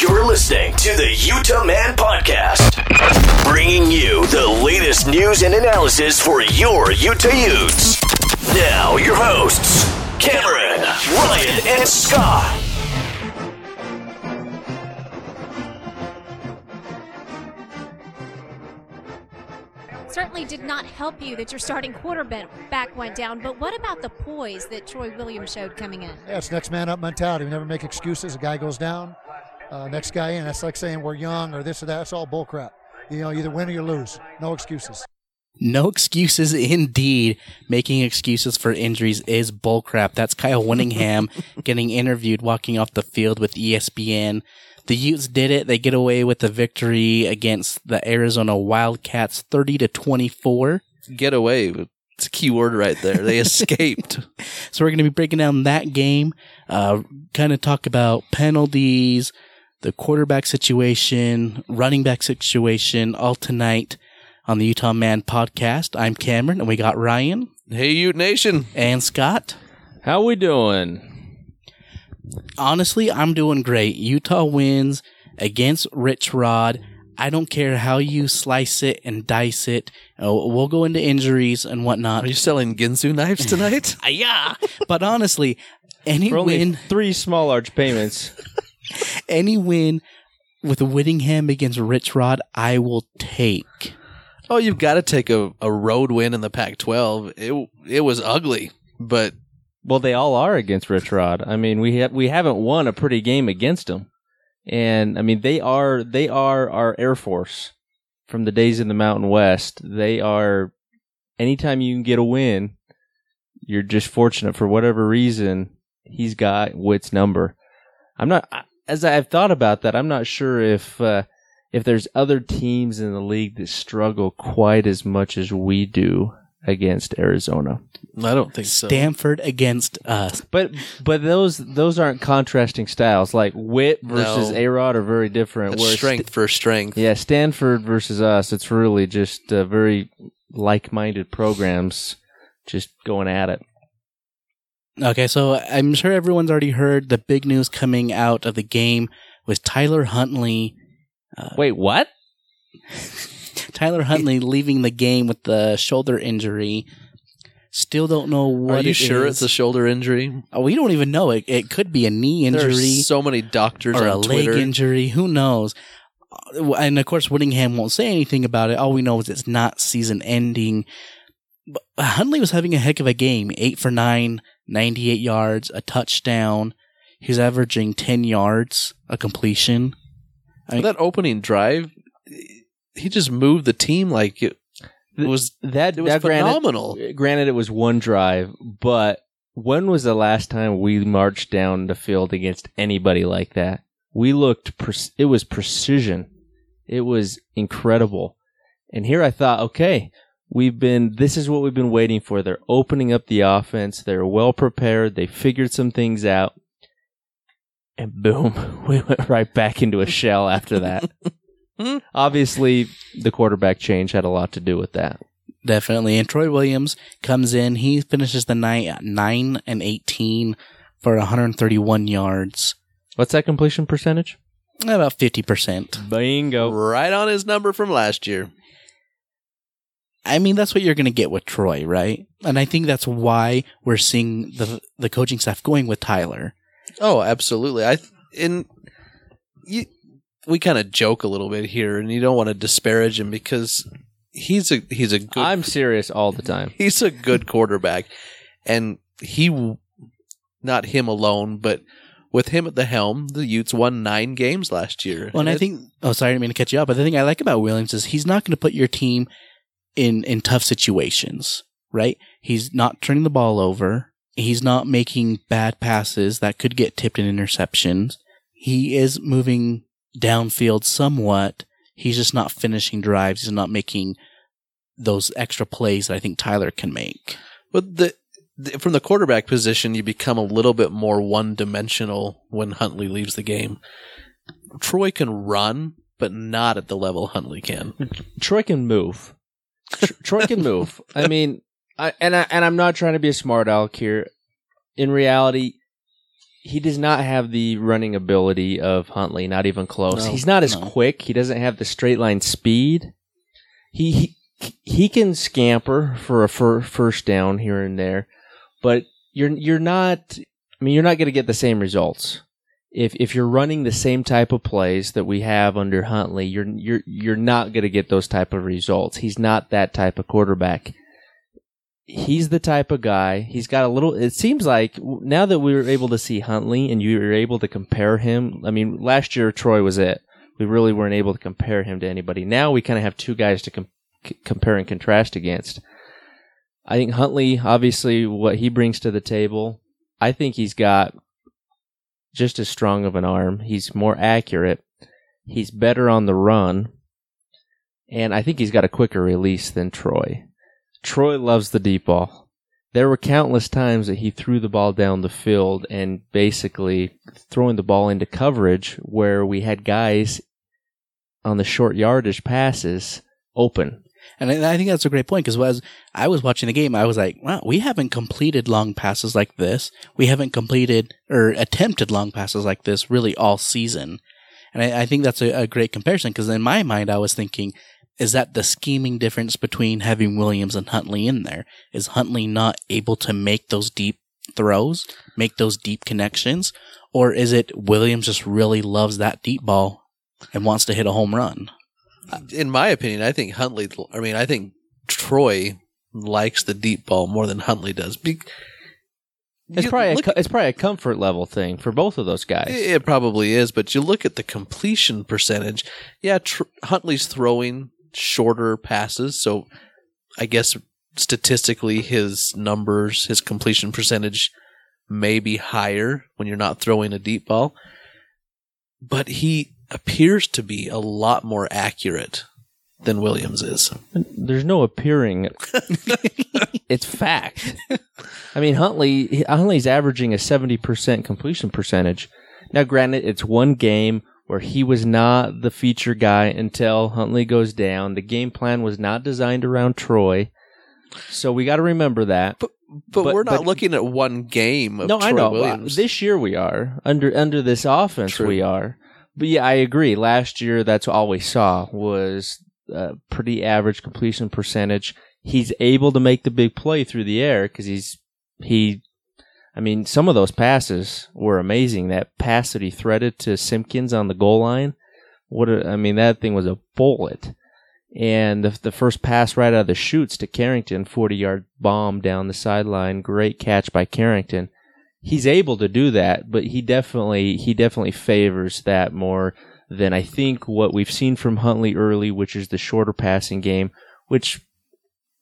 You're listening to the Utah Man Podcast, bringing you the latest news and analysis for your Utah Utes. Now, your hosts, Cameron, Ryan, and Scott. certainly did not help you that your starting quarterback went down. But what about the poise that Troy Williams showed coming in? Yeah, it's next man up mentality. We never make excuses. A guy goes down, uh, next guy in. That's like saying we're young or this or that. It's all bullcrap. You know, either win or you lose. No excuses. No excuses indeed. Making excuses for injuries is bullcrap. That's Kyle Whittingham getting interviewed walking off the field with ESPN. The Utes did it. They get away with the victory against the Arizona Wildcats 30 to 24. Get away. It's a key word right there. They escaped. So we're going to be breaking down that game, uh, kind of talk about penalties, the quarterback situation, running back situation, all tonight on the Utah Man podcast. I'm Cameron and we got Ryan hey, Ute Nation. and Scott. How we doing? Honestly, I'm doing great. Utah wins against Rich Rod. I don't care how you slice it and dice it. Uh, we'll go into injuries and whatnot. Are you selling Ginsu knives tonight? Ah, yeah. But honestly, any For only win, three small large payments. any win with Whittingham against Rich Rod, I will take. oh, you've got to take a, a road win in the Pac 12. It, it was ugly, but well, they all are against Rich Rod. I mean, we have we haven't won a pretty game against them, and I mean they are they are our Air Force from the days in the Mountain West. They are. Anytime you can get a win, you're just fortunate for whatever reason. He's got Whit's number. I'm not as I've thought about that. I'm not sure if uh, if there's other teams in the league that struggle quite as much as we do against Arizona. I don't think so. Stanford against us. But but those those aren't contrasting styles. Like Whit versus No. A Rod are very different. That's whereas strength for strength. Yeah, Stanford versus us, it's really just uh, very like-minded programs just going at it. Okay, so I'm sure everyone's already heard the big news coming out of the game was Tyler Huntley. Wait, what? Tyler Huntley leaving the game with the shoulder injury. Still don't know what. Are you it sure is. it's a shoulder injury? Oh, we don't even know. It it could be a knee injury There's so many doctors or a Twitter. leg injury. Who knows? Uh, And of course, Whittingham won't say anything about it. All we know is it's not season ending. But Huntley was having a heck of a game. Eight for nine, 98 yards, a touchdown. He's averaging 10 yards, a completion. I mean, that opening drive, he just moved the team like it was. That It was that granted- phenomenal. Uh, granted, it was one drive, but when was the last time we marched down the field against anybody like that? We looked. Pre- it was precision. It was incredible. And here I thought, okay, we've been. This is what we've been waiting for. They're opening up the offense. They're well prepared. They figured some things out. And boom, we went right back into a shell after that. Obviously, the quarterback change had a lot to do with that. Definitely. And Troy Williams comes in. He finishes the night at 9 and 18 for 131 yards. What's that completion percentage? About 50%. Bingo. Right on his number from last year. I mean, that's what you're going to get with Troy, right? And I think that's why we're seeing the the coaching staff going with Tyler. Oh, absolutely. I and you, we kind of joke a little bit here, and you don't want to disparage him because he's a he's a good I'm serious all the time. he's a good quarterback, and he not him alone, but with him at the helm, the Utes won nine games last year. Well, and I think, oh, sorry, I didn't mean to catch you up, but the thing I like about Williams is he's not going to put your team in, in tough situations, right? He's not turning the ball over. He's not making bad passes that could get tipped in interceptions. He is moving downfield somewhat. He's just not finishing drives. He's not making those extra plays that I think Tyler can make. But the, the from the quarterback position, you become a little bit more one dimensional when Huntley leaves the game. Troy can run, but not at the level Huntley can. Troy can move. Tr- Troy can move. I mean, I, and I, and I'm not trying to be a smart aleck here. In reality, he does not have the running ability of Huntley, not even close. No, He's not as no. quick. He doesn't have the straight line speed. He he, he can scamper for a fir- first down here and there, but you're you're not. I mean, you're not going to get the same results if if you're running the same type of plays that we have under Huntley. You're you're you're not going to get those type of results. He's not that type of quarterback he's the type of guy. He's got a little. It seems like now that we were able to see Huntley and you were able to compare him. I mean, last year Troy was it. We really weren't able to compare him to anybody. Now we kind of have two guys to com- compare and contrast against. I think Huntley, obviously, what he brings to the table. I think he's got just as strong of an arm. He's more accurate. He's better on the run. And I think he's got a quicker release than Troy. Troy loves the deep ball. There were countless times that he threw the ball down the field and basically throwing the ball into coverage where we had guys on the short yardage passes open. And I think that's a great point because as I was watching the game, I was like, wow, we haven't completed long passes like this. We haven't completed or attempted long passes like this really all season. And I, I think that's a, a great comparison because in my mind, I was thinking, is that the scheming difference between having Williams and Huntley in there? Is Huntley not able to make those deep throws, make those deep connections? Or is it Williams just really loves that deep ball and wants to hit a home run? In my opinion, I think Huntley. I mean, I think Troy likes the deep ball more than Huntley does. Be- It's You probably a, it's probably a comfort level thing for both of those guys. It it probably is, but you look at the completion percentage. Yeah, tr- Huntley's throwing shorter passes, so I guess statistically his numbers, his completion percentage may be higher when you're not throwing a deep ball. But he appears to be a lot more accurate than Williams is. There's no appearing. it's fact. I mean, Huntley Huntley's averaging a 70% completion percentage. Now, granted, it's one game where he was not the feature guy until Huntley goes down. The game plan was not designed around Troy. So we got to remember that. But, But- we're not but- looking at one game of no, Troy I know. Williams. This year we are under under this offense. True. We are, but yeah, I agree. Last year, that's all we saw was a pretty average completion percentage. He's able to make the big play through the air because he's he. I mean, some of those passes were amazing. That pass that he threaded to Simpkins on the goal line, what a, I mean, that thing was a bullet. And the, the first pass right out of the chutes to Carrington, 40 yard bomb down the sideline. Great catch by Carrington. He's able to do that, but he definitely, he definitely favors that more than I think what we've seen from Huntley early, which is the shorter passing game, which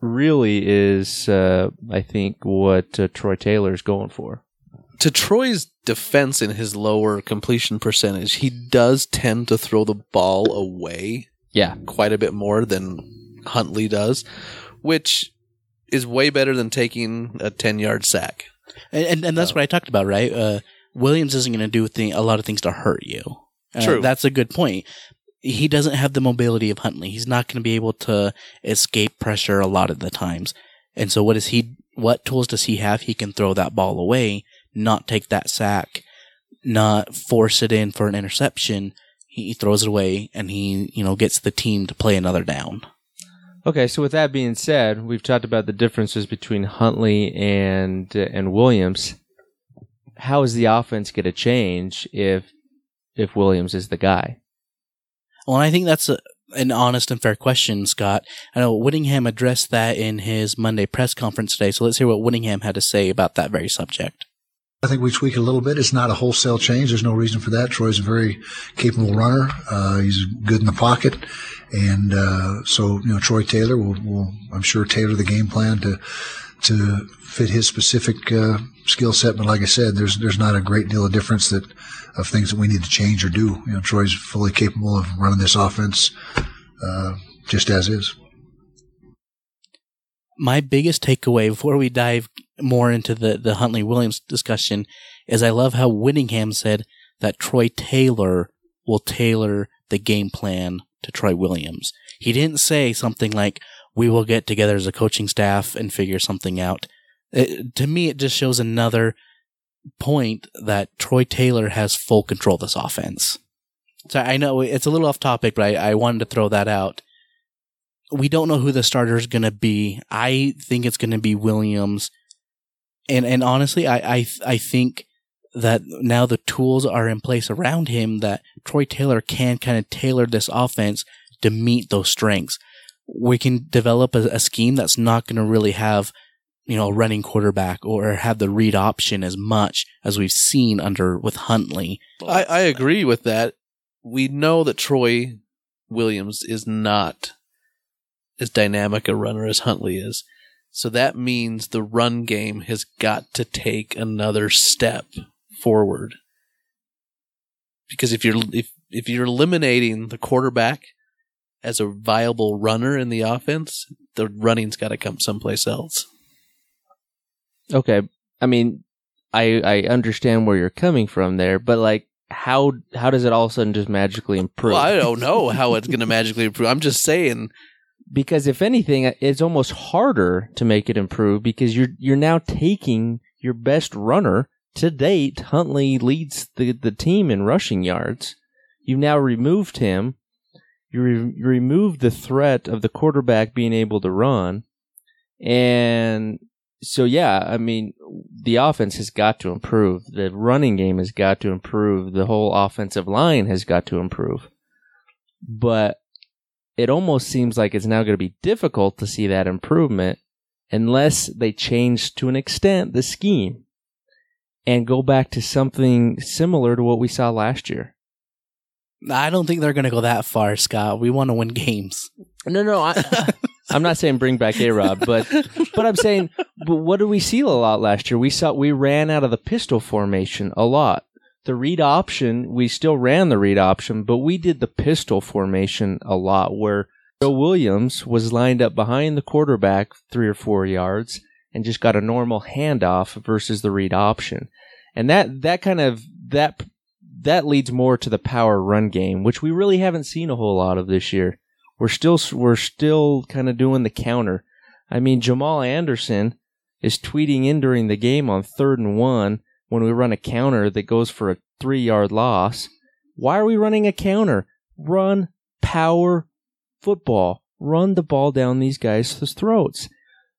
really is, uh, I think, what uh, Troy Taylor is going for. to Troy's defense in his lower completion percentage, he does tend to throw the ball away Yeah. quite a bit more than Huntley does, which is way better than taking a 10 yard sack. And, and, and that's what I talked about, right? Uh, Williams isn't going to do thing, a lot of things to hurt you. Uh, True. That's a good point. He doesn't have the mobility of Huntley. He's not going to be able to escape pressure a lot of the times. And so, what is he? What tools does he have? He can throw that ball away, not take that sack, not force it in for an interception. He throws it away, and he, you know, gets the team to play another down. Okay, so with that being said, we've talked about the differences between Huntley and uh, and Williams. How is the offense going to change if if Williams is the guy? Well, I think that's a, an honest and fair question, Scott. I know Whittingham addressed that in his Monday press conference today, so let's hear what Whittingham had to say about that very subject. I think we tweak a little bit. It's not a wholesale change. There's no reason for that. Troy's a very capable runner. Uh, he's good in the pocket. And, uh, so, you know, Troy Taylor will, will, I'm sure, tailor the game plan to, to fit his specific, uh, skill set. But like I said, there's, there's not a great deal of difference that, of things that we need to change or do. You know, Troy's fully capable of running this offense, uh, just as is. My biggest takeaway before we dive more into the, the Huntley Williams discussion is I love how Whittingham said that Troy Taylor will tailor the game plan to Troy Williams. He didn't say something like, we will get together as a coaching staff and figure something out. It, to me, it just shows another point that Troy Taylor has full control of this offense. So I know it's a little off topic, but I, I wanted to throw that out. We don't know who the starter is going to be. I think it's going to be Williams, and and honestly, I I I think that now the tools are in place around him that Troy Taylor can kind of tailor this offense to meet those strengths. We can develop a, a scheme that's not going to really have you know, a running quarterback or have the read option as much as we've seen under with Huntley. I, I agree with that. We know that Troy Williams is not as dynamic a runner as Huntley is. So that means the run game has got to take another step forward. Because if you're if if you're eliminating the quarterback as a viable runner in the offense, the running's got to come someplace else. Okay, I mean, I I understand where you're coming from there, but like, how how does it all of a sudden just magically improve? Well, I don't know how it's going to magically improve. I'm just saying. Because if anything, it's almost harder to make it improve because you're you're now taking your best runner to date. Huntley leads the the team in rushing yards. You've now removed him. You, re- you removed the threat of the quarterback being able to run, and so yeah, I mean, the offense has got to improve. The running game has got to improve. The whole offensive line has got to improve. But it almost seems like it's now going to be difficult to see that improvement unless they change to an extent the scheme and go back to something similar to what we saw last year. I don't think they're going to go that far, Scott. We want to win games. No, no, I, I'm not saying bring back A Rob, but but I'm saying, but what did we see a lot last year? We saw we ran out of the pistol formation a lot. The read option, we still ran the read option, but we did the pistol formation a lot, where Joe Williams was lined up behind the quarterback three or four yards and just got a normal handoff versus the read option, and that that kind of that that leads more to the power run game, which we really haven't seen a whole lot of this year. We're still we're still kind of doing the counter. I mean, Jamal Anderson is tweeting in during the game on third and one when we run a counter that goes for a three yard loss. Why are we running a counter? Run power football. Run the ball down these guys' throats.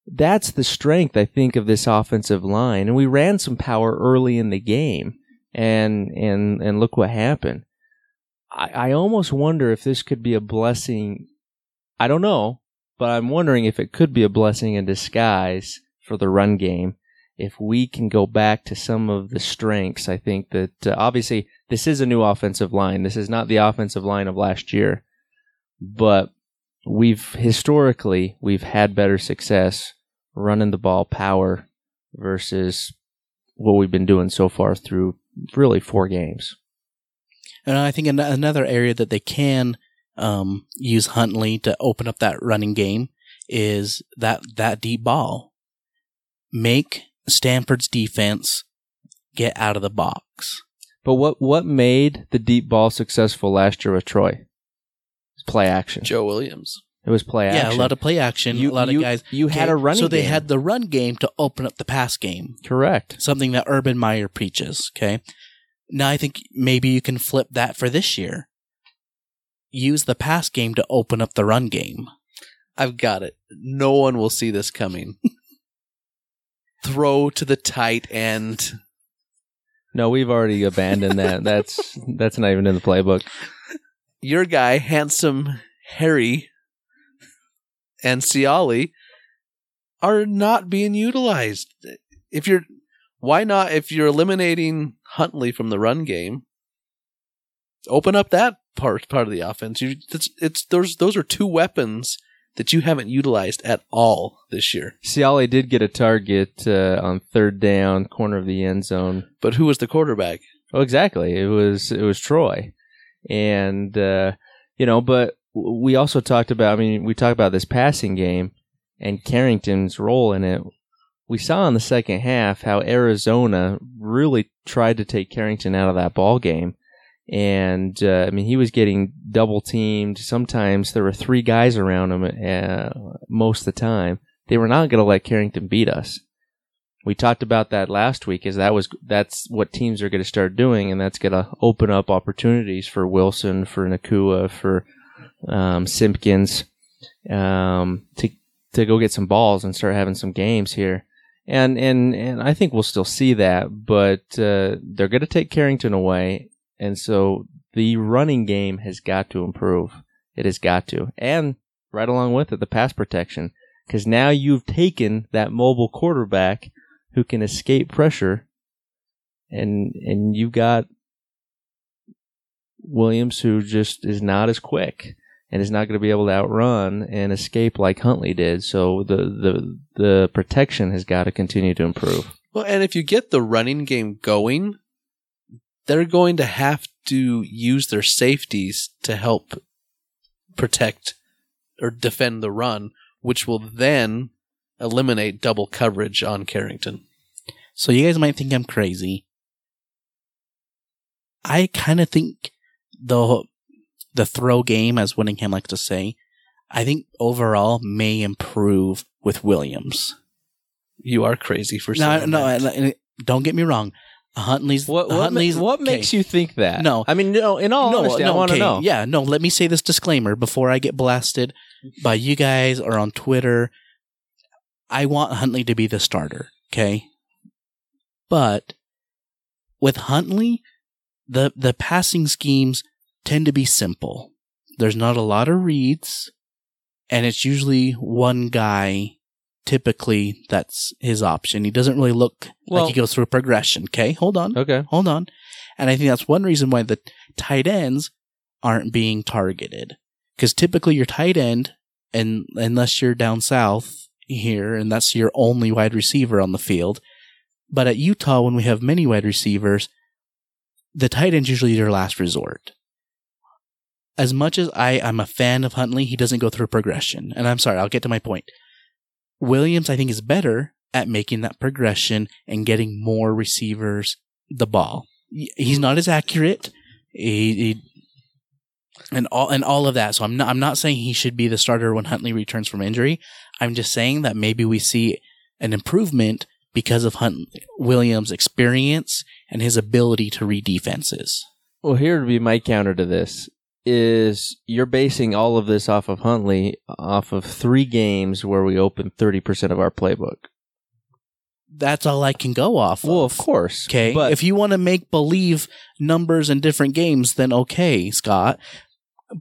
That's the strength, I think, of this offensive line. And we ran some power early in the game and and and look what happened. I, I almost wonder if this could be a blessing. I don't know, but I'm wondering if it could be a blessing in disguise for the run game. If we can go back to some of the strengths, I think that uh, obviously this is a new offensive line. This is not the offensive line of last year, but we've historically we've had better success running the ball power versus what we've been doing so far through really four games. And I think another area that they can um, use Huntley to open up that running game is that that deep ball. Make Stanford's defense get out of the box. But what what made the deep ball successful last year with Troy? Play action. Joe Williams. It was play action. Yeah, a lot of play action. You- a lot you- of guys. you had a running So they game. had the run game to open up the pass game. correct. Something that Urban Meyer preaches. Okay. Now I think maybe you can flip that for this year. Use the pass game to open up the run game. I've got it. No one will see this coming. Throw to the tight end. No, we've already abandoned that. That's that's not even in the playbook. Your guy, handsome Harry, and Siale are not being utilized. If you're, why not? If you're eliminating Huntley from the run game, open up that part part of the offense. You, it's, it's those those are two weapons that you haven't utilized at all this year. Siale did get a target uh, on third down, corner of the end zone. But who was the quarterback? Oh, exactly. It was it was Troy, and uh, you know, but we also talked about. I mean, we talked about this passing game and Carrington's role in it. We saw in the second half how Arizona really tried to take Carrington out of that ball game, and uh, I mean, he was getting double teamed. Sometimes there were three guys around him uh, most of the time. They were not going to let Carrington beat us. We talked about that last week. Is that was that's what teams are going to start doing, and that's going to open up opportunities for Wilson, for Nacua, for um, Simpkins um, to to go get some balls and start having some games here. And and and I think we'll still see that, but uh, they're going to take Carrington away, and so the running game has got to improve. It has got to, and right along with it, the pass protection, because now you've taken that mobile quarterback who can escape pressure, and and you got Williams who just is not as quick and is not going to be able to outrun and escape like Huntley did. So the the the protection has got to continue to improve. Well, and if you get the running game going, they're going to have to use their safeties to help protect or defend the run, which will then eliminate double coverage on Carrington. So you guys might think I'm crazy. I kind of think the the throw game, as Whittingham likes to say, I think overall may improve with Williams. You are crazy for saying no, that. I- I- don't get me wrong. Huntley's What what, Huntley's ma- what okay. makes you think that? No. I mean, no. In all honesty, I want to okay, know. Yeah, no, let me say this disclaimer before I get blasted by you guys or on Twitter. I want Huntley to be the starter, okay? But with Huntley, the the passing schemes tend to be simple. There's not a lot of reads, and it's usually one guy typically that's his option. He doesn't really look Well- like he goes through a progression. Okay, hold on Okay. hold on. And I think that's one reason why the tight ends aren't being targeted. Because typically your tight end, and unless you're down south here, and that's your only wide receiver on the field. But at Utah, when we have many wide receivers, the tight end's usually your last resort. As much as I, I'm a fan of Huntley, he doesn't go through progression. And I'm sorry, I'll get to my point. Williams, I think, is better at making that progression and getting more receivers the ball. He's not as accurate. He, he and all and all of that. So I'm not I'm not saying he should be the starter when Huntley returns from injury. I'm just saying that maybe we see an improvement because of Hunt Williams' experience and his ability to read defenses. Well, here would be my counter to this is you're basing all of this off of Huntley off of three games where we opened 30% of our playbook. That's all I can go off. Well, of of course. Okay. But if you want to make believe numbers in different games, then okay, Scott.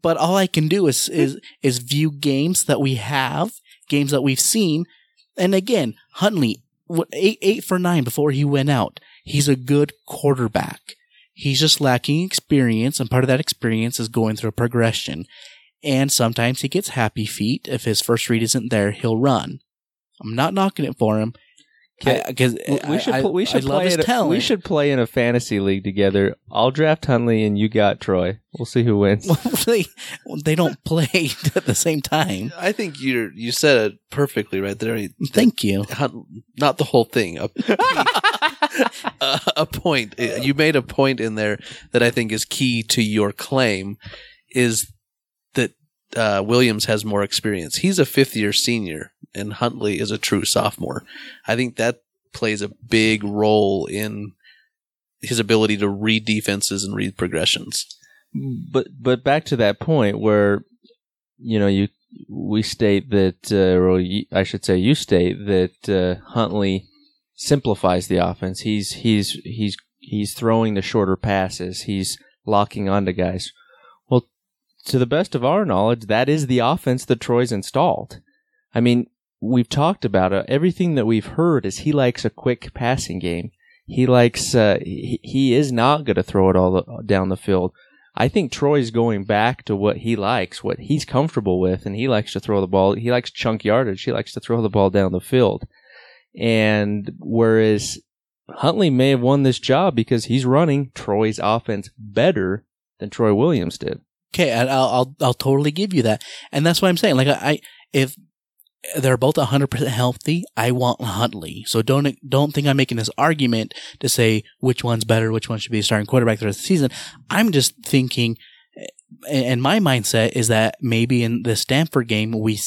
But all I can do is is is view games that we have, games that we've seen, and again, Huntley eight eight for nine before he went out. He's a good quarterback. He's just lacking experience, and part of that experience is going through a progression. And sometimes he gets happy feet. If his first read isn't there, he'll run. I'm not knocking it for him. Because we should pl- we should play in a, we should play in a fantasy league together. I'll draft Huntley and you got Troy. We'll see who wins. Well, they, they don't play at the same time. I think you you said it perfectly right there. Thank you. Not the whole thing. A, a, a point. You made a point in there that I think is key to your claim is that uh, Williams has more experience. He's a fifth year senior and Huntley is a true sophomore. I think that plays a big role in his ability to read defenses and read progressions. but but back to that point where you know you we state that uh, or I should say you state that uh, Huntley simplifies the offense. He's he's he's he's throwing the shorter passes. He's locking onto guys. Well, to the best of our knowledge, that is the offense that Troy's installed. I mean, we've talked about it. Everything that we've heard is he likes a quick passing game. He likes uh, he, he is not going to throw it all down the field. I think Troy's going back to what he likes, what he's comfortable with, and he likes to throw the ball. He likes chunk yardage. He likes to throw the ball down the field. And whereas Huntley may have won this job because he's running Troy's offense better than Troy Williams did. Okay, I'll, I'll I'll totally give you that, and that's what I'm saying. Like I, I if they're both 100 percent healthy, I want Huntley. So don't don't think I'm making this argument to say which one's better, which one should be starting quarterback of the season. I'm just thinking, eh, and my mindset is that maybe in the Stanford game we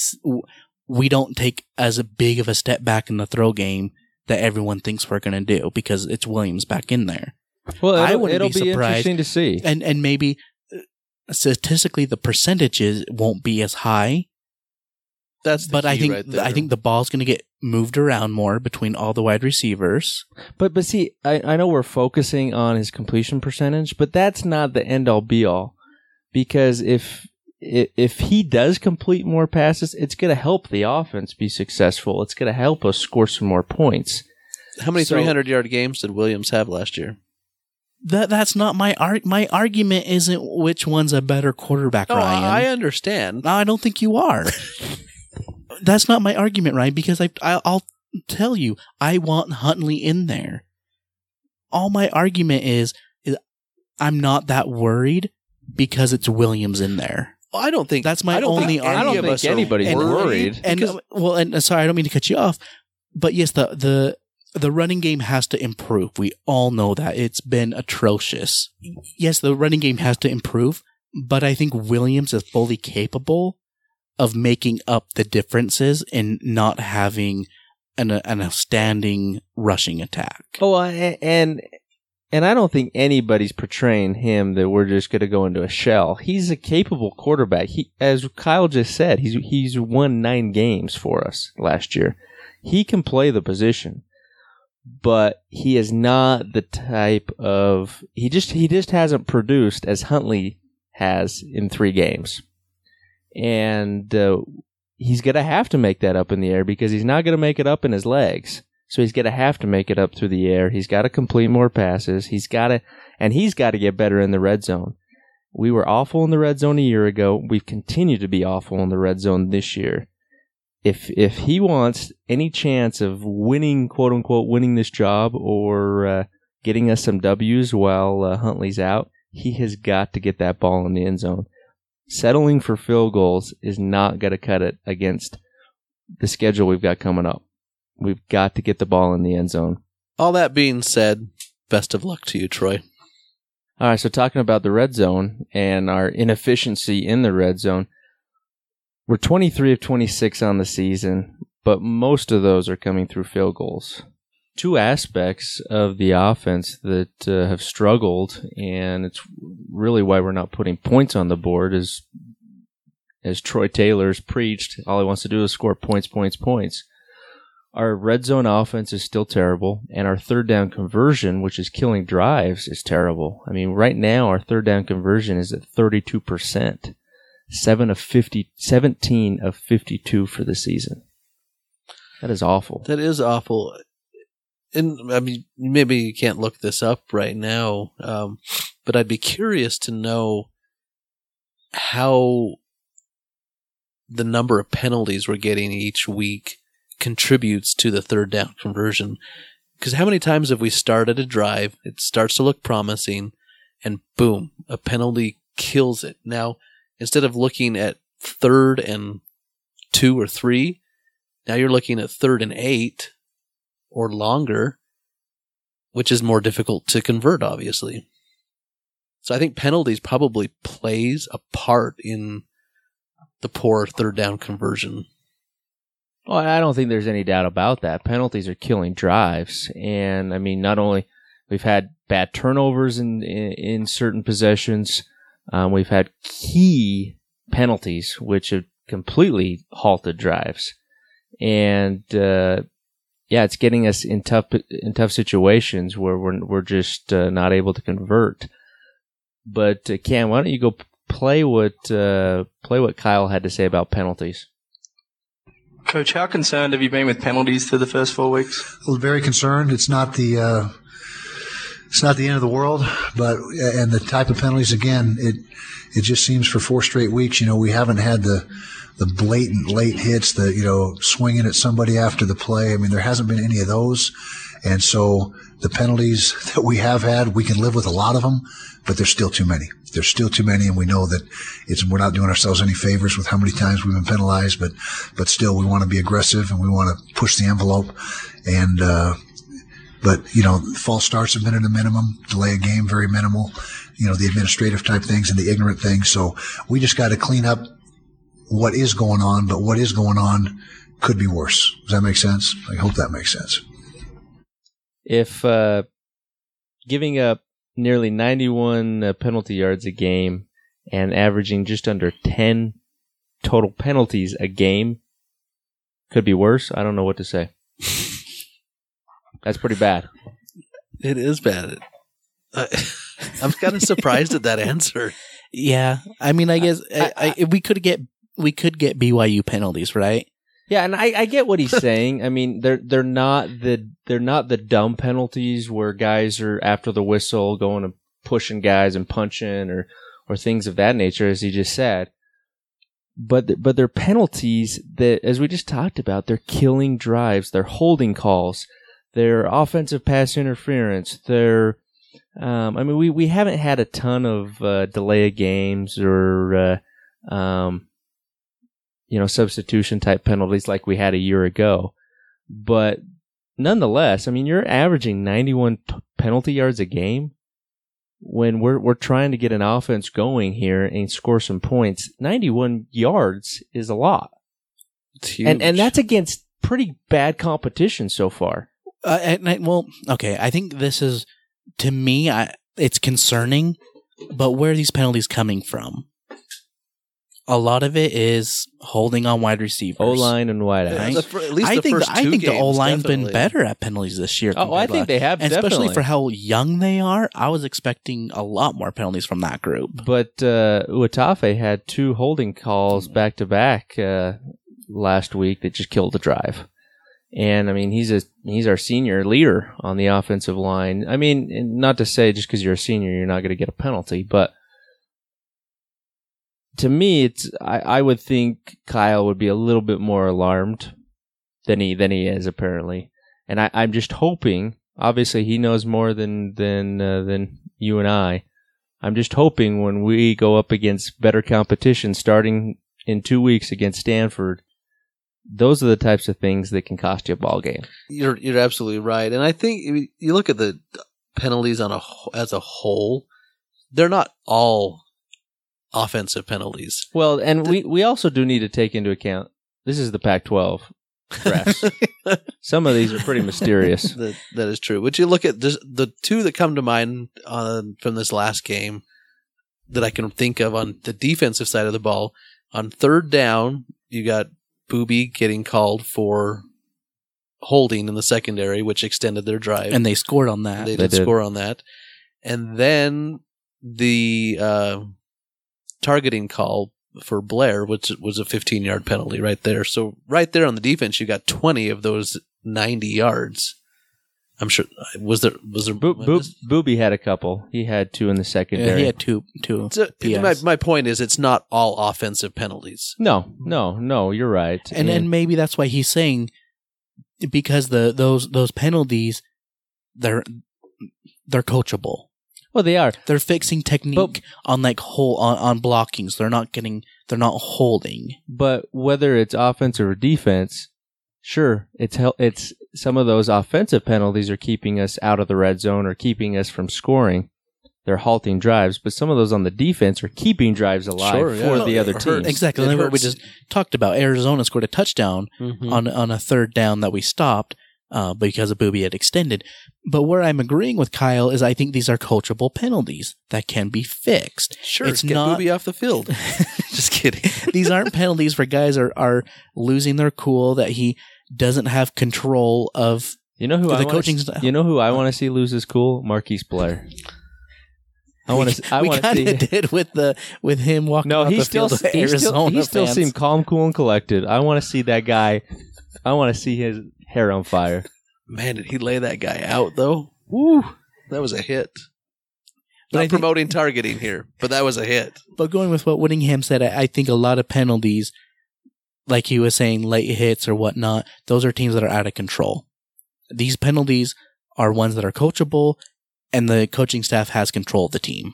we don't take as big of a step back in the throw game that everyone thinks we're going to do because it's Williams back in there. Well, I it'll, wouldn't it'll be be, surprised. interesting to see. And and maybe uh, statistically the percentages won't be as high, That's the but I think right there. I think the ball's going to get moved around more between all the wide receivers. But but see, I, I know we're focusing on his completion percentage, but that's not the end all be all. Because if i- if he does complete more passes, it's going to help the offense be successful. It's going to help us score some more points. How many So- 300 yard games did Williams have last year? That that's not my arg. My argument isn't which one's a better quarterback, No, Ryan. I understand. No, I don't think you are. That's not my argument, Ryan, because I, I I'll tell you, I want Huntley in there. All my argument is, is I'm not that worried because it's Williams in there. I don't think That's my I don't only think argument. any I don't of think us are anybody's worried. And because- uh, well, and uh, sorry, I don't mean to cut you off, but yes, the the the running game has to improve. We all know that it's been atrocious. Yes, the running game has to improve, but I think Williams is fully capable of making up the differences in not having an an outstanding rushing attack. Oh, and and I don't think anybody's portraying him that we're just going to go into a shell. He's a capable quarterback. He, as Kyle just said, he's he's won nine games for us last year. He can play the position, but he is not the type of he just he just hasn't produced as Huntley has in three games, and uh, he's going to have to make that up in the air because he's not going to make it up in his legs. So he's going to have to make it up through the air. He's got to complete more passes. He's got to, and he's got to get better in the red zone. We were awful in the red zone a year ago. We've continued to be awful in the red zone this year. If if he wants any chance of winning, quote unquote, winning this job or uh, getting us some W's while uh, Huntley's out, he has got to get that ball in the end zone. Settling for field goals is not going to cut it against the schedule we've got coming up. We've got to get the ball in the end zone. All that being said, best of luck to you, Troy. All right, so talking about the red zone and our inefficiency in the red zone, we're 23 of 26 on the season, but most of those are coming through field goals. Two aspects of the offense that uh, have struggled, and it's really why we're not putting points on the board, is as Troy Taylor's preached, all he wants to do is score points, points, points. Our red zone offense is still terrible, and our third down conversion, which is killing drives, is terrible. I mean, right now our third down conversion is at 32%. 7 of 50, 17 of 52 for the season. That is awful. That is awful. And I mean, maybe you can't look this up right now, um, but I'd be curious to know how the number of penalties we're getting each week contributes to the third down conversion. Because how many times have we started a drive, it starts to look promising, and boom, a penalty kills it. Now, instead of looking at third and two or three, now you're looking at third and eight or longer, which is more difficult to convert, obviously. So I think penalties probably plays a part in the poor third down conversion. Well, I don't think there's any doubt about that. Penalties are killing drives, and I mean, not only we've had bad turnovers in in, in certain possessions, um, we've had key penalties which have completely halted drives, and uh, yeah, it's getting us in tough in tough situations where we're we're just uh, not able to convert. But uh, Cam, why don't you go play what uh, play what Kyle had to say about penalties? Coach, how concerned have you been with penalties through the first four weeks? Well, very concerned. It's not the uh, it's not the end of the world, but and the type of penalties again, it it just seems for four straight weeks, you know, we haven't had the the blatant late hits, the you know swinging at somebody after the play. I mean, there hasn't been any of those, and so the penalties that we have had, we can live with a lot of them, but there's still too many. There's still too many, and we know that it's we're not doing ourselves any favors with how many times we've been penalized, but but still we want to be aggressive and we want to push the envelope, and. Uh, but you know, false starts have been at a minimum. Delay a game, very minimal. You know, the administrative type things and the ignorant things. So we just got to clean up what is going on. But what is going on could be worse. Does that make sense? I hope that makes sense. If uh, giving up nearly 91 uh, penalty yards a game and averaging just under 10 total penalties a game could be worse, I don't know what to say. That's pretty bad. It is bad. I, I'm kind of surprised at that answer. Yeah, I mean, I guess I, I, we could get we could get BYU penalties, right? Yeah, and I, I get what he's saying. I mean, they're they're not the they're not the dumb penalties where guys are after the whistle going and pushing guys and punching or or things of that nature, as he just said. But but they're penalties that, as we just talked about, they're killing drives, they're holding calls, they're offensive pass interference, they're um, I mean, we, we haven't had a ton of uh, delay of games or uh, um, you know substitution type penalties like we had a year ago, but nonetheless, I mean, you're averaging 91 p- penalty yards a game when we're we're trying to get an offense going here and score some points. 91 yards is a lot, It's huge. and and that's against pretty bad competition so far. Uh, and I, well, okay. I think this is to me. I, it's concerning, but where are these penalties coming from? A lot of it is holding on wide receivers. O line and wide Yeah, out. the at least I the think first I two think the games, O line's been better at penalties this year. Oh, I think they have and especially for how young they are. I was expecting a lot more penalties from that group. But uh, Uhatafe had two holding calls back to back uh, last week that just killed the drive. And I mean, he's a he's our senior leader on the offensive line. I mean, not to say just because you're a senior you're not going to get a penalty, but to me, it's I, I would think Kyle would be a little bit more alarmed than he than he is apparently. And I, I'm just hoping. Obviously, he knows more than than uh, than you and I. I'm just hoping when we go up against better competition starting in two weeks against Stanford, those are the types of things that can cost you a ball game. You're you're absolutely right, and I think you look at the penalties on a as a whole, they're not all offensive penalties. Well, and we, we also do need to take into account this is the Pac 12 refs. Some of these are pretty mysterious. that that is true. But you look at this, the two that come to mind on from this last game that I can think of on the defensive side of the ball. On third down, you got Boobie getting called for holding in the secondary, which extended their drive. And they scored on that. they They did, did. score on that. And then the uh, targeting call for Blair, which was a 15 yard penalty right there. So right there on the defense, you got 20 of those 90 yards. I'm sure was there was there Bo- Bo- Boobie had a couple. He had two in the Yeah, secondary. he had two two. So, PS. my my point is it's not all offensive penalties. no, no, no. You're right. and and maybe that's why he's saying because the those those penalties they're they're coachable. Well, they are. They're fixing technique But- on like whole on, on blockings. They're not getting they're not holding. But whether it's offense or defense, sure, it's it's some of those offensive penalties are keeping us out of the red zone or keeping us from scoring. They're halting drives, but some of those on the defense are keeping drives alive Sure, yeah. for No, the it other hurts. team. Exactly. It Like what we hurts. just talked about. Arizona scored a touchdown Mm-hmm. on on a third down that we stopped uh, because a Boobie had extended. But where I'm agreeing with Kyle is I think these are coachable penalties that can be fixed. Sure, it's get not. Boobie off the field. Just kidding. these aren't penalties for guys are are losing their cool that he doesn't have control of. You know who The I wanna coaching s- staff. You know who I want to see lose his cool? Marquise Blair. I want to. I we want to kind see. of did with the with him walking. No, he still he still he still seemed calm, cool, and collected. I want to see that guy. I want to see his hair on fire. Man, did he lay that guy out though? Woo, that was a hit. Not think- promoting targeting here, but that was a hit. But going with what Whittingham said, I, I think a lot of penalties, like he was saying, late hits or whatnot, those are teams that are out of control. These penalties are ones that are coachable, and the coaching staff has control of the team.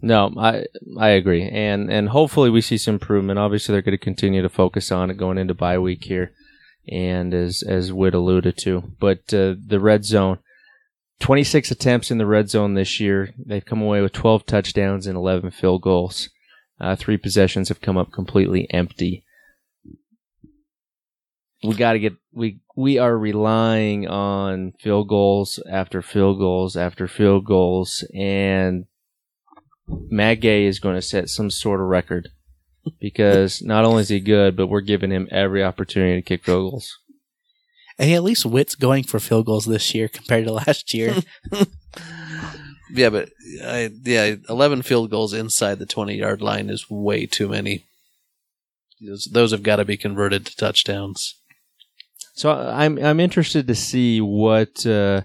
No, I I agree, and and hopefully we see some improvement. Obviously, they're going to continue to focus on it going into bye week here, and as as Whit alluded to, but uh, the red zone, twenty six attempts in the red zone this year. They've come away with twelve touchdowns and eleven field goals. Uh, three possessions have come up completely empty. we got to get we we are relying on field goals after field goals after field goals, and Matt Gay is going to set some sort of record because not only is he good, but we're giving him every opportunity to kick field goals. Hey, at least Whit's going for field goals this year compared to last year. Yeah, but I, yeah, eleven field goals inside the twenty yard line is way too many. Those, those have got to be converted to touchdowns. So I'm I'm interested to see what uh,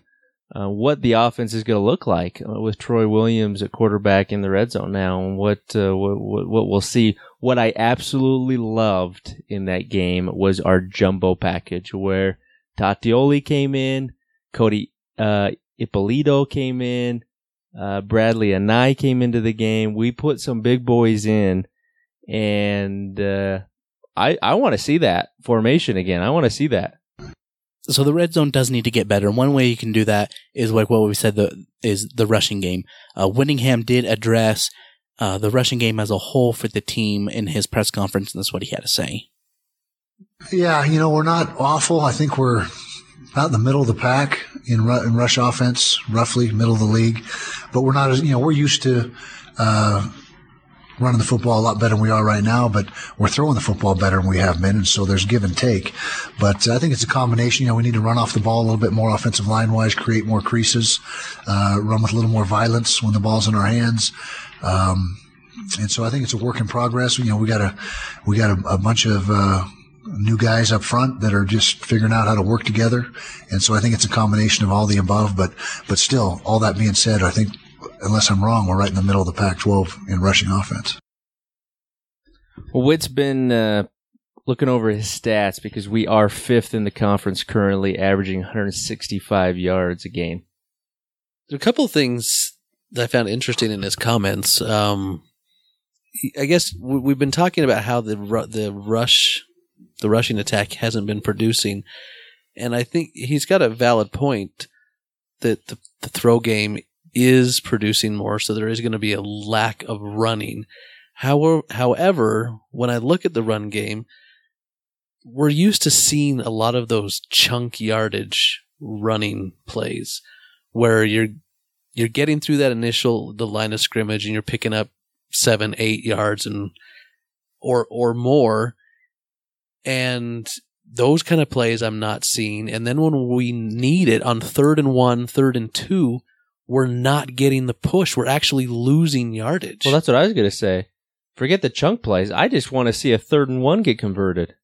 uh, what the offense is going to look like uh, with Troy Williams at quarterback in the red zone now, and what, uh, what what what we'll see. What I absolutely loved in that game was our jumbo package, where Tauteoli came in, Cody uh, Ippolito came in, uh, Bradlee Anae came into the game. We put some big boys in, and uh, I I want to see that formation again. I want to see that. so the red zone does need to get better. And one way you can do that is like what we said the is the rushing game. Uh, Whittingham did address uh, the rushing game as a whole for the team in his press conference, and that's what he had to say. Yeah, you know, we're not awful. I think we're about in the middle of the pack in, ru- in rush offense, roughly middle of the league. But we're not as, you know, we're used to, uh, running the football a lot better than we are right now, but we're throwing the football better than we have been. And so there's give and take. But uh, I think it's a combination. You know, we need to run off the ball a little bit more offensive line wise, create more creases, uh, run with a little more violence when the ball's in our hands. Um, and so I think it's a work in progress. You know, we got a, we got a, a bunch of, uh, new guys up front that are just figuring out how to work together. And so I think it's a combination of all the above, but, but still, all that being said, I think unless I'm wrong, we're right in the middle of the Pac 12 in rushing offense. Well, Whit's been uh, looking over his stats because we are fifth in the conference currently, averaging 165 yards a game. There are a couple of things that I found interesting in his comments. Um, I guess we- we've been talking about how the the rush, the rushing attack hasn't been producing, and I think he's got a valid point that the, the throw game is producing more, so there is going to be a lack of running. However, however, when I look at the run game, we're used to seeing a lot of those chunk yardage running plays where you're you're getting through that initial the line of scrimmage and you're picking up seven, eight yards and or or more. And those kind of plays I'm not seeing. And then when we need it on third and one, third and two, we're not getting the push. We're actually losing yardage. Well, that's what I was going to say. Forget the chunk plays. I just want to see a third and one get converted.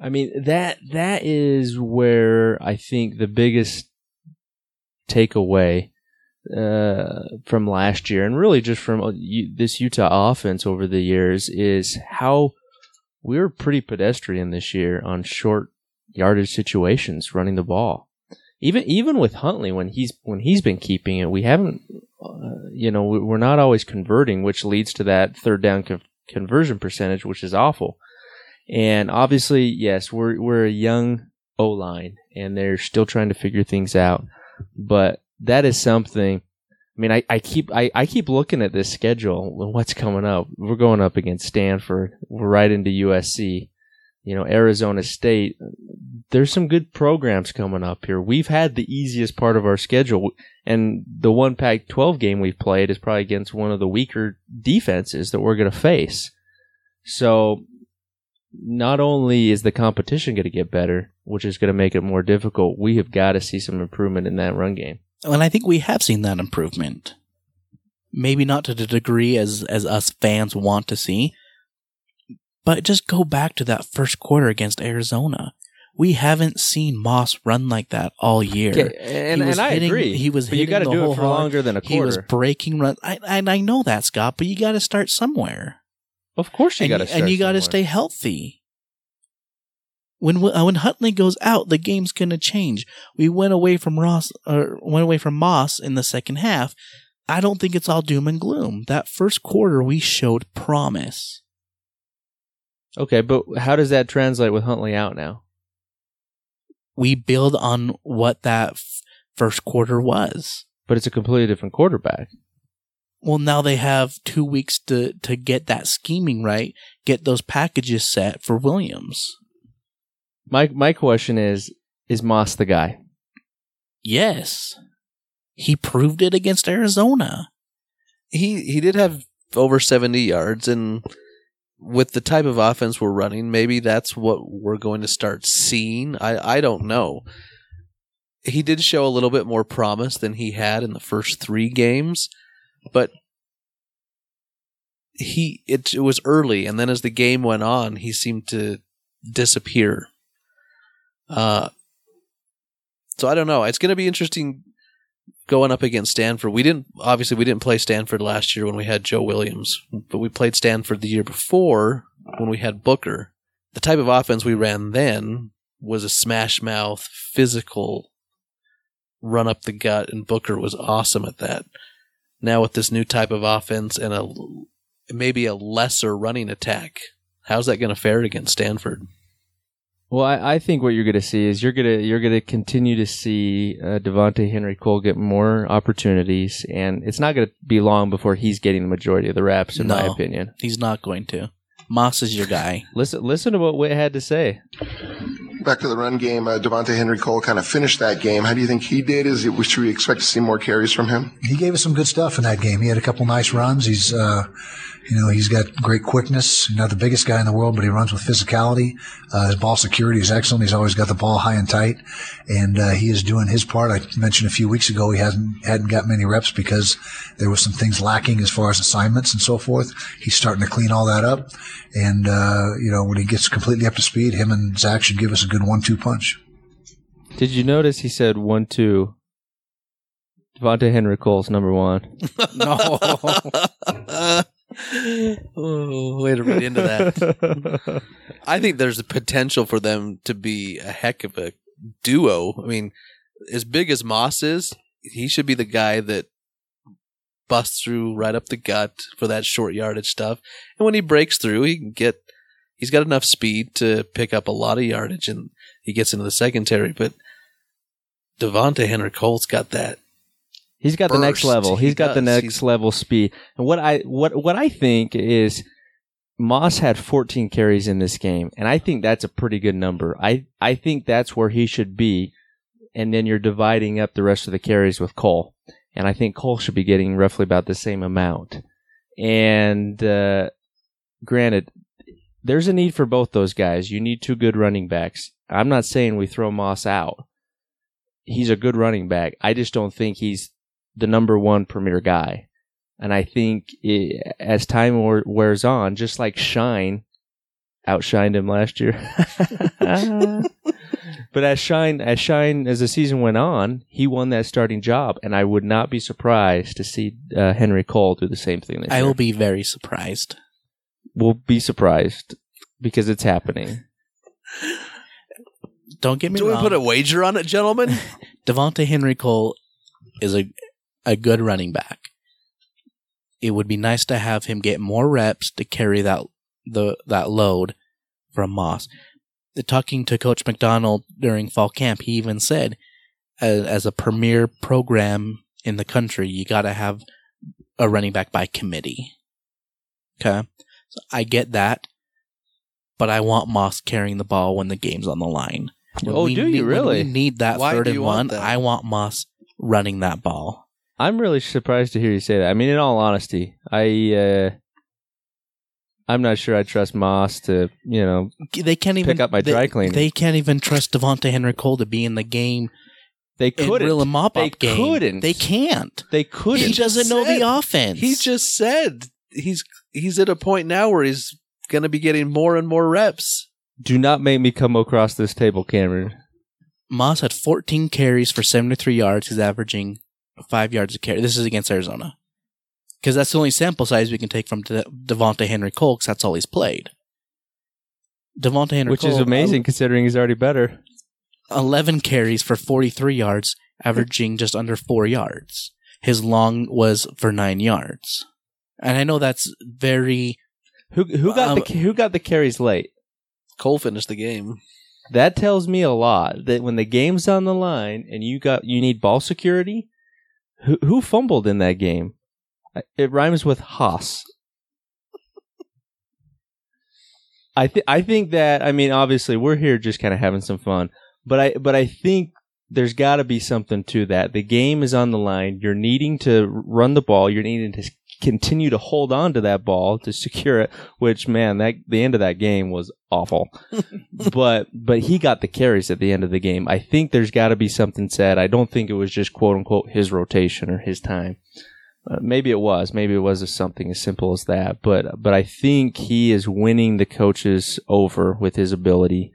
I mean that that is where I think the biggest takeaway uh, from last year, and really just from uh, this Utah offense over the years, is how we were pretty pedestrian this year on short yardage situations running the ball. Even even with Huntley, when he's when he's been keeping it, we haven't. Uh, you know, we- we're not always converting, which leads to that third down con- conversion percentage, which is awful. And obviously, yes, we're we're a young O line, and they're still trying to figure things out. But that is something. I mean, I, I keep I, I keep looking at this schedule what's coming up. We're going up against Stanford. We're right into USC. You know, Arizona State. There's some good programs coming up here. We've had the easiest part of our schedule, and the one Pac-12 game we've played is probably against one of the weaker defenses that we're going to face. So, not only is the competition going to get better, which is going to make it more difficult, we have got to see some improvement in that run game. And I think we have seen that improvement. Maybe not to the degree as as us fans want to see, but just go back to that first quarter against Arizona. We haven't seen Moss run like that all year. Okay, and, He was and I hitting- agree. He was but you got to the do whole it for hog. longer than a quarter. He was breaking run. I, and I know that, Scott, but you got to start somewhere. of course, you and, got to and you got to stay healthy. When uh, when Huntley goes out, the game's gonna change. We went away from Ross, or went away from Moss in the second half. I don't think it's all doom and gloom. That first quarter, we showed promise. Okay, but how does that translate with Huntley out now? We build on what that f- first quarter was. But it's a completely different quarterback. Well, now they have two weeks to to get that scheming right, get those packages set for Williams. My my question is: Is Moss the guy? Yes. He proved it against Arizona. He he did have over 70 yards and with the type of offense we're running, maybe that's what we're going to start seeing. I I don't know. He did show a little bit more promise than he had in the first 3 games, but he it, it was early and then as the game went on, he seemed to disappear. Uh so I don't know. It's going to be interesting going up against Stanford. We didn't obviously we didn't play Stanford last year when we had Joe Williams, but we played Stanford the year before when we had Booker. The type of offense we ran then was a smash mouth, physical run up the gut, and Booker was awesome at that. Now with this new type of offense and a maybe a lesser running attack, how's that going to fare against Stanford? Well, I, I think what you're going to see is you're going to you're going to continue to see uh, Devonta'e Henry Cole get more opportunities, and it's not going to be long before he's getting the majority of the reps, in my opinion. He's not going to. Moss is your guy. Listen, listen to what Whit had to say. Back to the run game, uh, Devonta'e Henry Cole kind of finished that game. How do you think he did? Is it, should we expect to see more carries from him? He gave us some good stuff in that game. He had a couple nice runs. He's, uh, you know, he's got great quickness. Not the biggest guy in the world, but he runs with physicality. Uh, his ball security is excellent. He's always got the ball high and tight, and uh, he is doing his part. I mentioned a few weeks ago he hasn't hadn't got many reps because there was some things lacking as far as assignments and so forth. He's starting to clean all that up, and uh, you know when he gets completely up to speed, him and Zack should give us a good one-two punch. Did you notice he said one two? Devonta'e Henry Cole's number one. No. oh, way to read into that. I think there's a potential for them to be a heck of a duo. I mean, as big as Moss is, he should be the guy that busts through right up the gut for that short yardage stuff. And when he breaks through, he can get, he's got enough speed to pick up a lot of yardage and he gets into the secondary. But Devonta'e Henry Cole's got that. He's got the next level. He He's got the next He's- level speed. And what I what what I think is Moss had 14 carries in this game, and I think that's a pretty good number. I I think that's where he should be, and then you're dividing up the rest of the carries with Cole, and I think Cole should be getting roughly about the same amount. And uh, granted, there's a need for both those guys. You need two good running backs. I'm not saying we throw Moss out. He's a good running back. I just don't think he's the number one premier guy. And I think i as time wear- wears on, just like Shyne outshined him last year. but as Shyne, as Shyne, as the season went on, he won that starting job. And I would not be surprised to see uh, Henry Cole do the same thing this I year. will be very surprised. We'll be surprised because it's happening. Don't get me wrong. Do we put a wager on it, gentlemen? Devonta'e Henry Cole is a a good running back. It would be nice to have him get more reps to carry that the that load from Moss. Talking to Coach McDonald during fall camp, he even said, as, as a premier program in the country, you got to have a running back by committee. Okay, so I get that, but I want Moss carrying the ball when the game's on the line. When Oh, we do you need- when really? need that Why third and one. that? I want Moss running that ball. I'm really surprised to hear you say that. I mean, in all honesty, I uh, I'm not sure I trust Moss to you know They can't even Pick up my they, dry cleaning. They can't even trust Devonta'e Henry Cole to be in the game they couldn't real mop They up game. couldn't. They can't. they couldn't. He doesn't know the offense. He just said he's he's at a point now where he's going to be getting more and more reps. Do not make me come across this table, Cameron. Moss had 14 carries for 73 yards. He's averaging five yards of carry. This is against Arizona. Because that's the only sample size we can take from De- Devonta'e Henry Cole, because that's all he's played. Devonta'e Henry Cole. Which Cole, is amazing considering he's already better. 11 carries for 43 yards, averaging just under four yards. His long was for nine yards. And I know that's very, Who who got Um, the who got the carries late? Cole finished the game. That tells me a lot that when the game's on the line and you got you need ball security, who fumbled in that game? It rhymes with Haas. I think I think that I mean obviously we're here just kind of having some fun, but I but I think there's got to be something to that. The game is on the line. You're needing to run the ball. You're needing to continue to hold on to that ball to secure it. Which man, that the end of that game was awful. but but he got the carries at the end of the game. I think there's got to be something said. I don't think it was just quote unquote his rotation or his time. Uh, maybe it was. Maybe it was something as simple as that. But but I think he is winning the coaches over with his ability.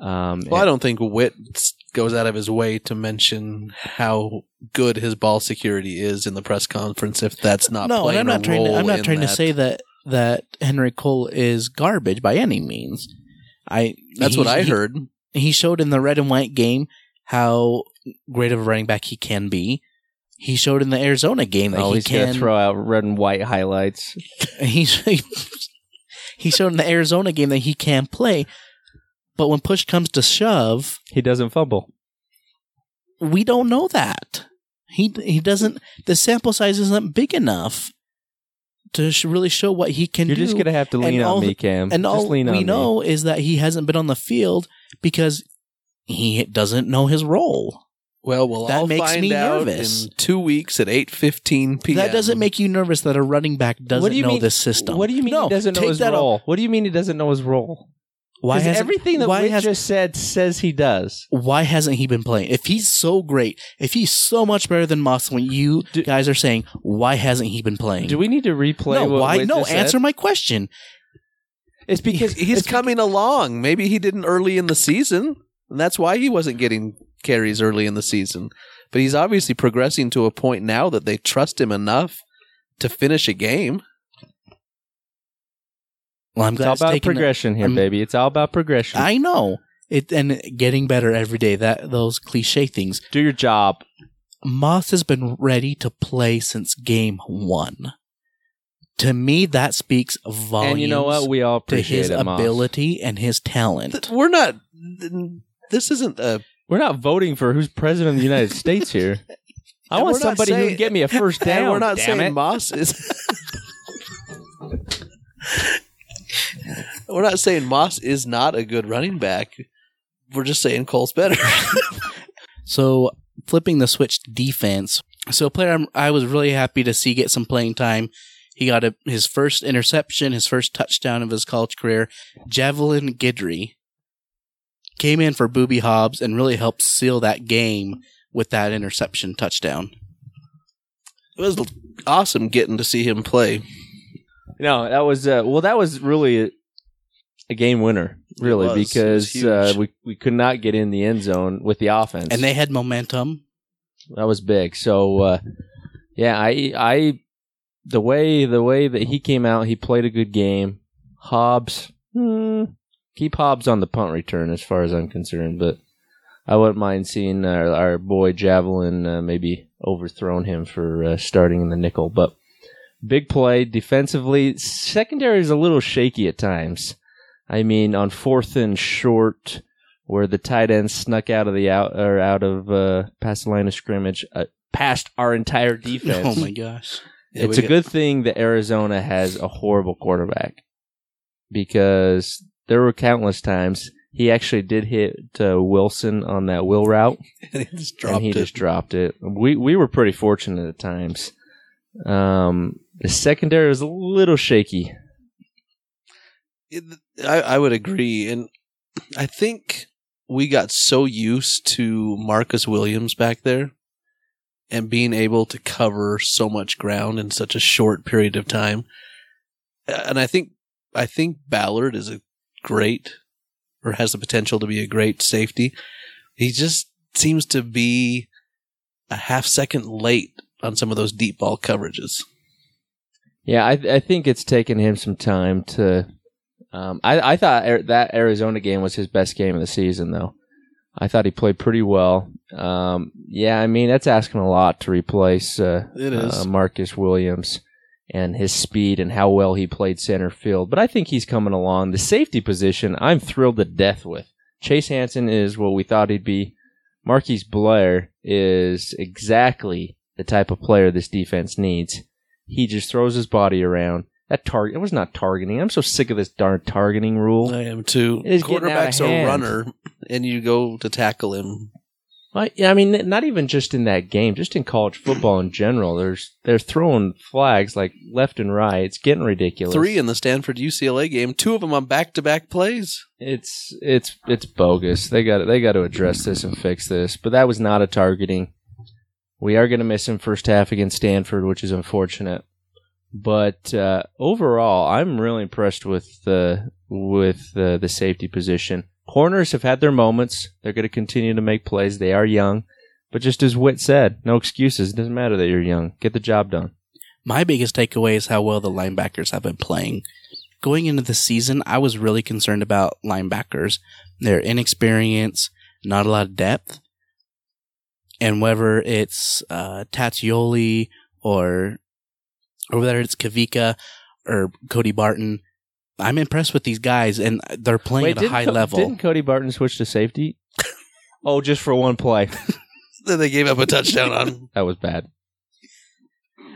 Um, Well, I don't think Whit s- goes out of his way to mention how good his ball security is in the press conference. If that's not no, and I'm not a trying to. I'm not in trying to say that that Henry Cole is garbage by any means. I That's what I heard. He showed in the red and white game how great of a running back he can be. He showed in the Arizona game that oh, he he's gonna can. throw out red and white highlights. he he showed in the Arizona game that he can play. But when push comes to shove, He doesn't fumble. we don't know that. He he doesn't. The sample size isn't big enough to sh- really show what he can do. You're just gonna have to lean And on all- me, Cam. And just all lean on we me. know is that he hasn't been on the field because he doesn't know his role. Well, we'll That all makes find me out nervous. in two weeks at eight fifteen p.m. That doesn't make you nervous that a running back doesn't what do you know mean, this system. What do you mean No, he doesn't know his role? off. What do you mean he doesn't know his role? Why hasn't everything that why Whit has- just said says he does? why hasn't he been playing? If he's so great, if he's so much better than Moss, when you Do- guys are saying why hasn't he been playing? Do we need to replay no, what why? Whit no, just said? answer my question. It's because He's coming along. Maybe he didn't early in the season, and that's why he wasn't getting carries early in the season. But he's obviously progressing to a point now that they trust him enough to finish a game. Well, I'm it's glad all it's about the- progression here, I'm- baby. It's all about progression. I know it, and getting better every day. That those cliche things. Do your job. Moss has been ready to play since game one. To me, that speaks volumes. And you know what? We all to appreciate his it, Moss. ability and his talent. Th- We're not. This isn't a. We're not voting for who's president of the United States here. I want somebody who can get me a first down. we're not saying it. Moss is. we're not saying Moss is not a good running back. We're just saying Cole's better. So flipping the switch to defense. So a player I'm, I was really happy to see get some playing time. He got a, his first interception, his first touchdown of his college career. Javelin Guidry came in for Boobie Hobbs and really helped seal that game with that interception touchdown. it was awesome getting to see him play. No, that was uh, well. That was really a, a game winner, really, was. Was because huge. uh, we we could not get in the end zone with the offense, And they had momentum. that was big. So uh, yeah, I I the way the way that he came out, he played a good game. Hobbs, hmm, keep Hobbs on the punt return as far as I'm concerned, but I wouldn't mind seeing our, our boy Javelin uh, maybe overthrown him for uh, starting in the nickel, but. Big play defensively. Secondary is a little shaky at times. I mean, on fourth and short, where the tight end snuck out of the out or out of uh, past the line of scrimmage, uh, past our entire defense. Oh my gosh. Yeah, it's a got- good thing that Arizona has a horrible quarterback because there were countless times he actually did hit uh, Wilson on that will route and he just dropped and he it. just dropped it. We we were pretty fortunate at times. Um, the secondary was a little shaky. It- I, I would agree, and I think we got so used to Marcus Williams back there and being able to cover so much ground in such a short period of time. And I think I think Ballard is a great or has the potential to be a great safety. He just seems to be a half second late on some of those deep ball coverages. Yeah, I I think it's taken him some time to. Um, I I thought that Arizona game was his best game of the season, though. I thought he played pretty well. Um, yeah, I mean that's asking a lot to replace uh, It is. uh, Marcus Williams and his speed and how well he played center field. But I think he's coming along. The safety position, I'm thrilled to death with. Chase Hansen is what we thought he'd be. Marquise Blair is exactly the type of player this defense needs. He just throws his body around. That target, it was not targeting. I'm so sick of this darn targeting rule. I am too. It is getting out of Quarterback's a hand. runner, and you go to tackle him. I, I mean, not even just in that game, just in college football in general. There's they're throwing flags like left and right. It's getting ridiculous. Three in the Stanford UCLA game, two of them on back to back plays. It's it's it's bogus. They got they got to address this and fix this. But that was not a targeting. We are going to miss him first half against Stanford, which is unfortunate. But uh, overall, I'm really impressed with the with the, the safety position. Corners have had their moments. They're going to continue to make plays. They are young, but just as Whit said, no excuses. It doesn't matter that you're young. Get the job done. My biggest takeaway is how well the linebackers have been playing. Going into the season, I was really concerned about linebackers. Their inexperience, not a lot of depth. And whether it's uh, Tauteoli or or whether it's Kavika or Cody Barton, I'm impressed with these guys, and they're playing Wait, at a high Co- level. Didn't Cody Barton switch to safety? oh, just for one play. Then they gave up a touchdown on. that was bad.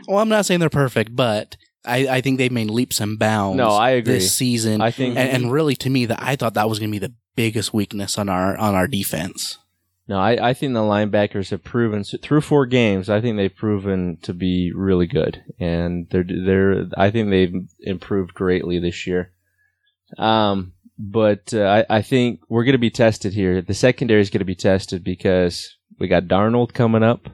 Well, I'm not saying they're perfect, but I, I think they've made leaps and bounds. No, I agree. This season, I think and, and really, to me, that I thought that was going to be the biggest weakness on our on our defense. No, I, I think the linebackers have proven through four games. I think they've proven to be really good, and they're they're. I think they've improved greatly this year. Um, but uh, I I think we're going to be tested here. The secondary is going to be tested because we got Darnold coming up.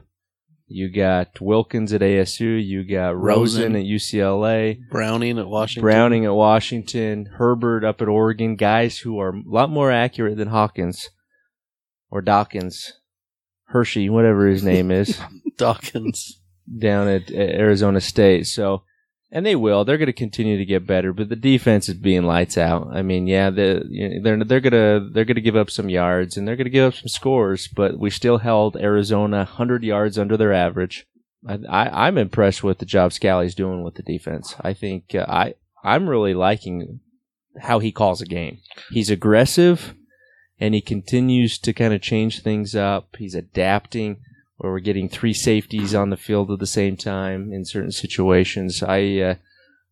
You got Wilkins at ASU. You got Rosen, Rosen. at UCLA. Browning at Washington. Browning at Washington, Herbert up at Oregon, guys who are a lot more accurate than Hawkins or Dawkins, Hershey, whatever his name is, Dawkins. down at, at Arizona State. So, and they will. They're going to continue to get better, but the defense is being lights out. I mean, yeah, the, you know, they're they're gonna they're gonna give up some yards and they're gonna give up some scores, but we still held Arizona hundred yards under their average. I, I I'm impressed with the job Scalley's doing with the defense. I think uh, I I'm really liking how he calls a game. He's aggressive and he continues to kind of change things up. He's adapting where we're getting three safeties on the field at the same time in certain situations. I uh,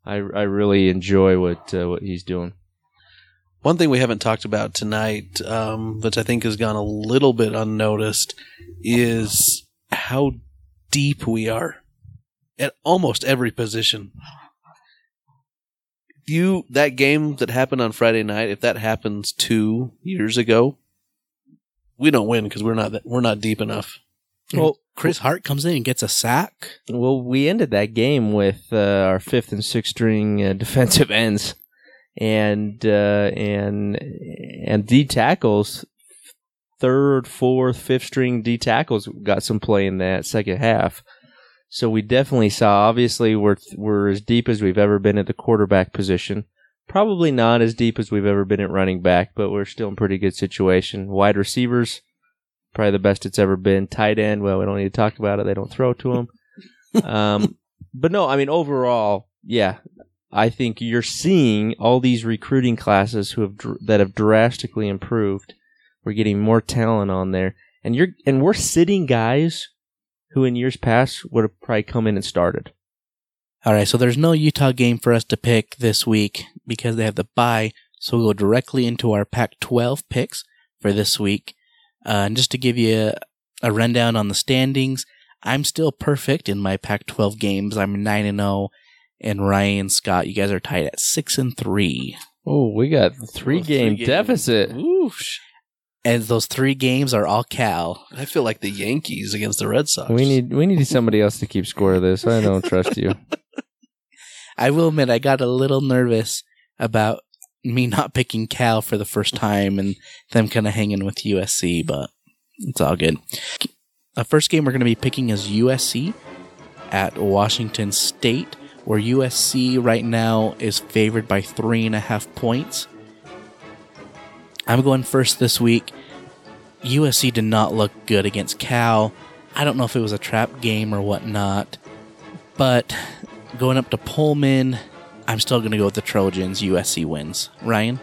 I, I really enjoy what uh, what he's doing. One thing we haven't talked about tonight, um, which I think has gone a little bit unnoticed, is how deep we are at almost every position. You that game that happened on Friday night, if that happens two years ago, we don't win because we're not that, we're not deep enough. Well, Chris Hart comes in and gets a sack. Well, we ended that game with uh, our fifth and sixth string uh, defensive ends, and uh, and and D tackles, third, fourth, fifth string D tackles got some play in that second half. So we definitely saw. Obviously, we're we're as deep as we've ever been at the quarterback position. Probably not as deep as we've ever been at running back, but we're still in pretty good situation. Wide receivers, probably the best it's ever been. Tight end, well, we don't need to talk about it. They don't throw to them. um, but no, I mean overall, yeah, I think you're seeing all these recruiting classes who have dr- that have drastically improved. We're getting more talent on there, and you're and we're sitting guys who in years past would have probably come in and started. All right, so there's no Utah game for us to pick this week because they have the bye. So we'll go directly into our Pac-12 picks for this week. Uh, and just to give you a rundown on the standings, I'm still perfect in my Pac-12 games. I'm nine and zero, and Ryan and Scott, you guys are tied at six and three. Oh, we got three Oh, game three-game. deficit. Whoosh. And those three games are all Cal. I feel like the Yankees against the Red Sox. We need we need somebody else to keep score of this. I don't trust you. I will admit I got a little nervous about me not picking Cal for the first time and them kind of hanging with USC, but it's all good. The first game we're going to be picking is USC at Washington State, where USC right now is favored by three and a half points. I'm going first this week. USC did not look good against Cal. I don't know if it was a trap game or whatnot, but going up to Pullman, I'm still going to go with the Trojans. USC wins. Ryan?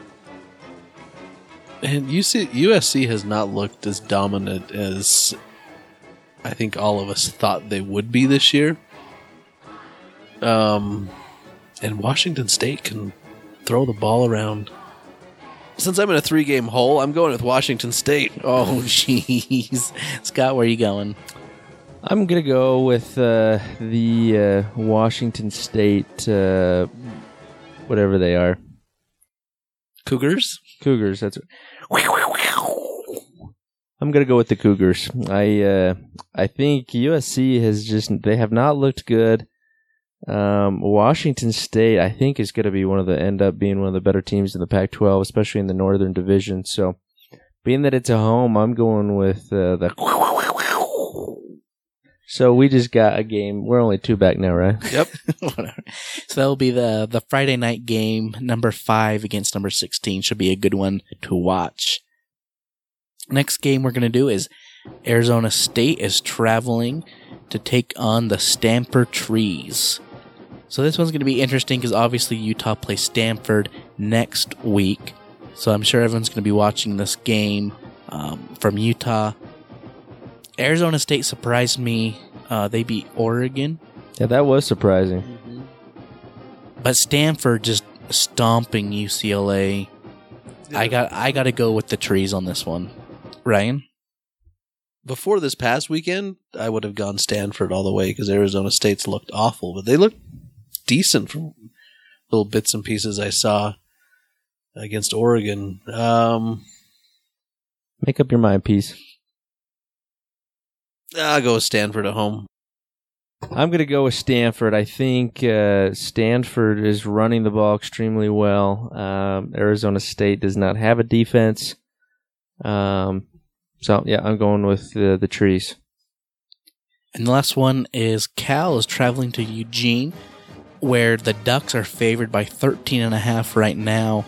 And UC, USC has not looked as dominant as I think all of us thought they would be this year. Um, And Washington State can throw the ball around. Since I'm in a three game hole, I'm going with Washington State. Oh, jeez. Scott, where are you going? I'm gonna go with uh, the uh, Washington State, uh, whatever they are, Cougars? Cougars. That's. I'm gonna go with the Cougars. I uh, I think USC has just they have not looked good. Um, Washington State, I think, is going to be one of the end up being one of the better teams in the Pac-12, especially in the Northern Division. So, being that it's a home, I'm going with uh, the. So we just got a game. We're only two back now, right? Yep. So that'll be the the Friday night game, number five against number sixteen. Should be a good one to watch. Next game we're gonna do is Arizona State is traveling to take on the Stamper Trees. So this one's gonna be interesting because obviously Utah plays Stanford next week. So I'm sure everyone's gonna be watching this game um, from Utah. Arizona State surprised me. Uh, they beat Oregon. Yeah, that was surprising. But Stanford just stomping UCLA. I got I got to go with the trees on this one. Ryan, Before this past weekend, I would have gone Stanford all the way because Arizona State's looked awful, but they looked decent from little bits and pieces I saw against Oregon. Um, Make up your mind, piece. I'll go with Stanford at home. I'm going to go with Stanford. I think uh, Stanford is running the ball extremely well. Um, Arizona State does not have a defense. Um, so, yeah, I'm going with uh, the trees. and the last one is Cal is traveling to Eugene, where the Ducks are favored by 13 and a half right now.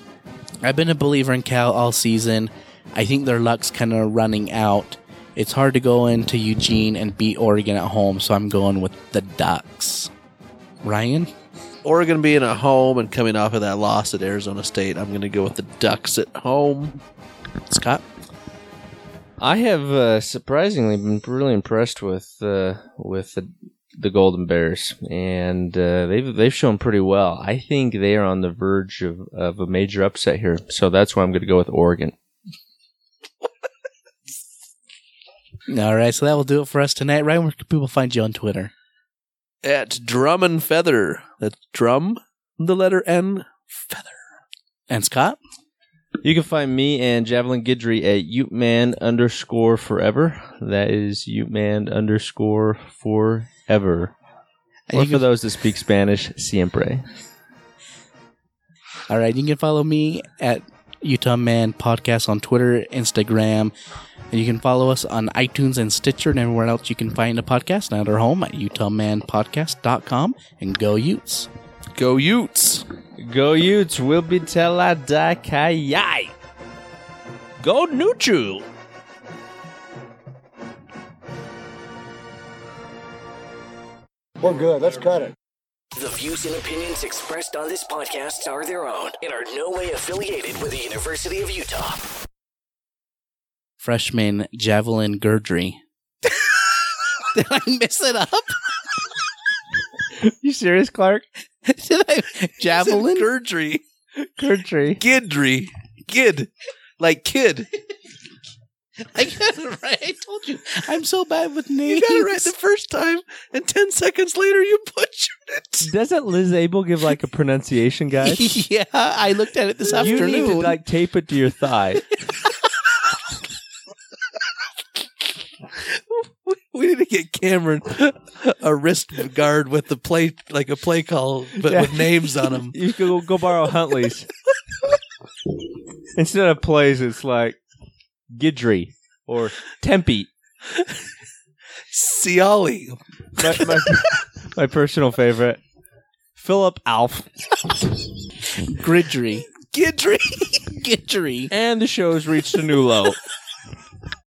I've been a believer in Cal all season. I think their luck's kind of running out. It's hard to go into Eugene and beat Oregon at home, so I'm going with the Ducks. Ryan? Oregon being at home and coming off of that loss at Arizona State, I'm going to go with the Ducks at home. Scott? I have uh, surprisingly been really impressed with uh, with the, the Golden Bears, and uh, they've they've shown pretty well. I think they are on the verge of, of a major upset here, so that's why I'm going to go with Oregon. All right, so that will do it for us tonight. Ryan, where can people find you on Twitter? At Drum and Feather. That's drum, the letter N, feather. And Scott? You can find me and Javelin Guidry at Uteman underscore forever. That is Uteman underscore forever. And Or you for can- those that speak Spanish, siempre. All right, you can follow me at Utah Man Podcast on Twitter, Instagram, and you can follow us on iTunes and Stitcher and everywhere else you can find a podcast and at our home at UtahManPodcast.com and go Utes. Go Utes. Go Utes, We'll be teladakayai. Go neutral. We're good. Let's cut it. The views and opinions expressed on this podcast are their own and are no way affiliated with the University of Utah. Freshman Javelin Gurdry. Did I mess it up? You serious, Clark? Did I? Javelin? Gurdry. Gurdry. Gidry. Gid. Like kid. I got it right. I told you. I'm so bad with names. You got it right the first time, and 10 seconds later, you butchered it. Doesn't Liz Abel give like a pronunciation guide? yeah, I looked at it this afternoon. you need to like tape it to your thigh. We need to get Cameron a wrist guard with the play, like a play call, but Yeah. with names on them. You can go, go borrow Huntley's. Instead of plays, it's like Gidry or Tempe. Siale. My, my, my personal favorite. Philip Alf. Gridry. Gidry. Gidry. And the show's reached a new low.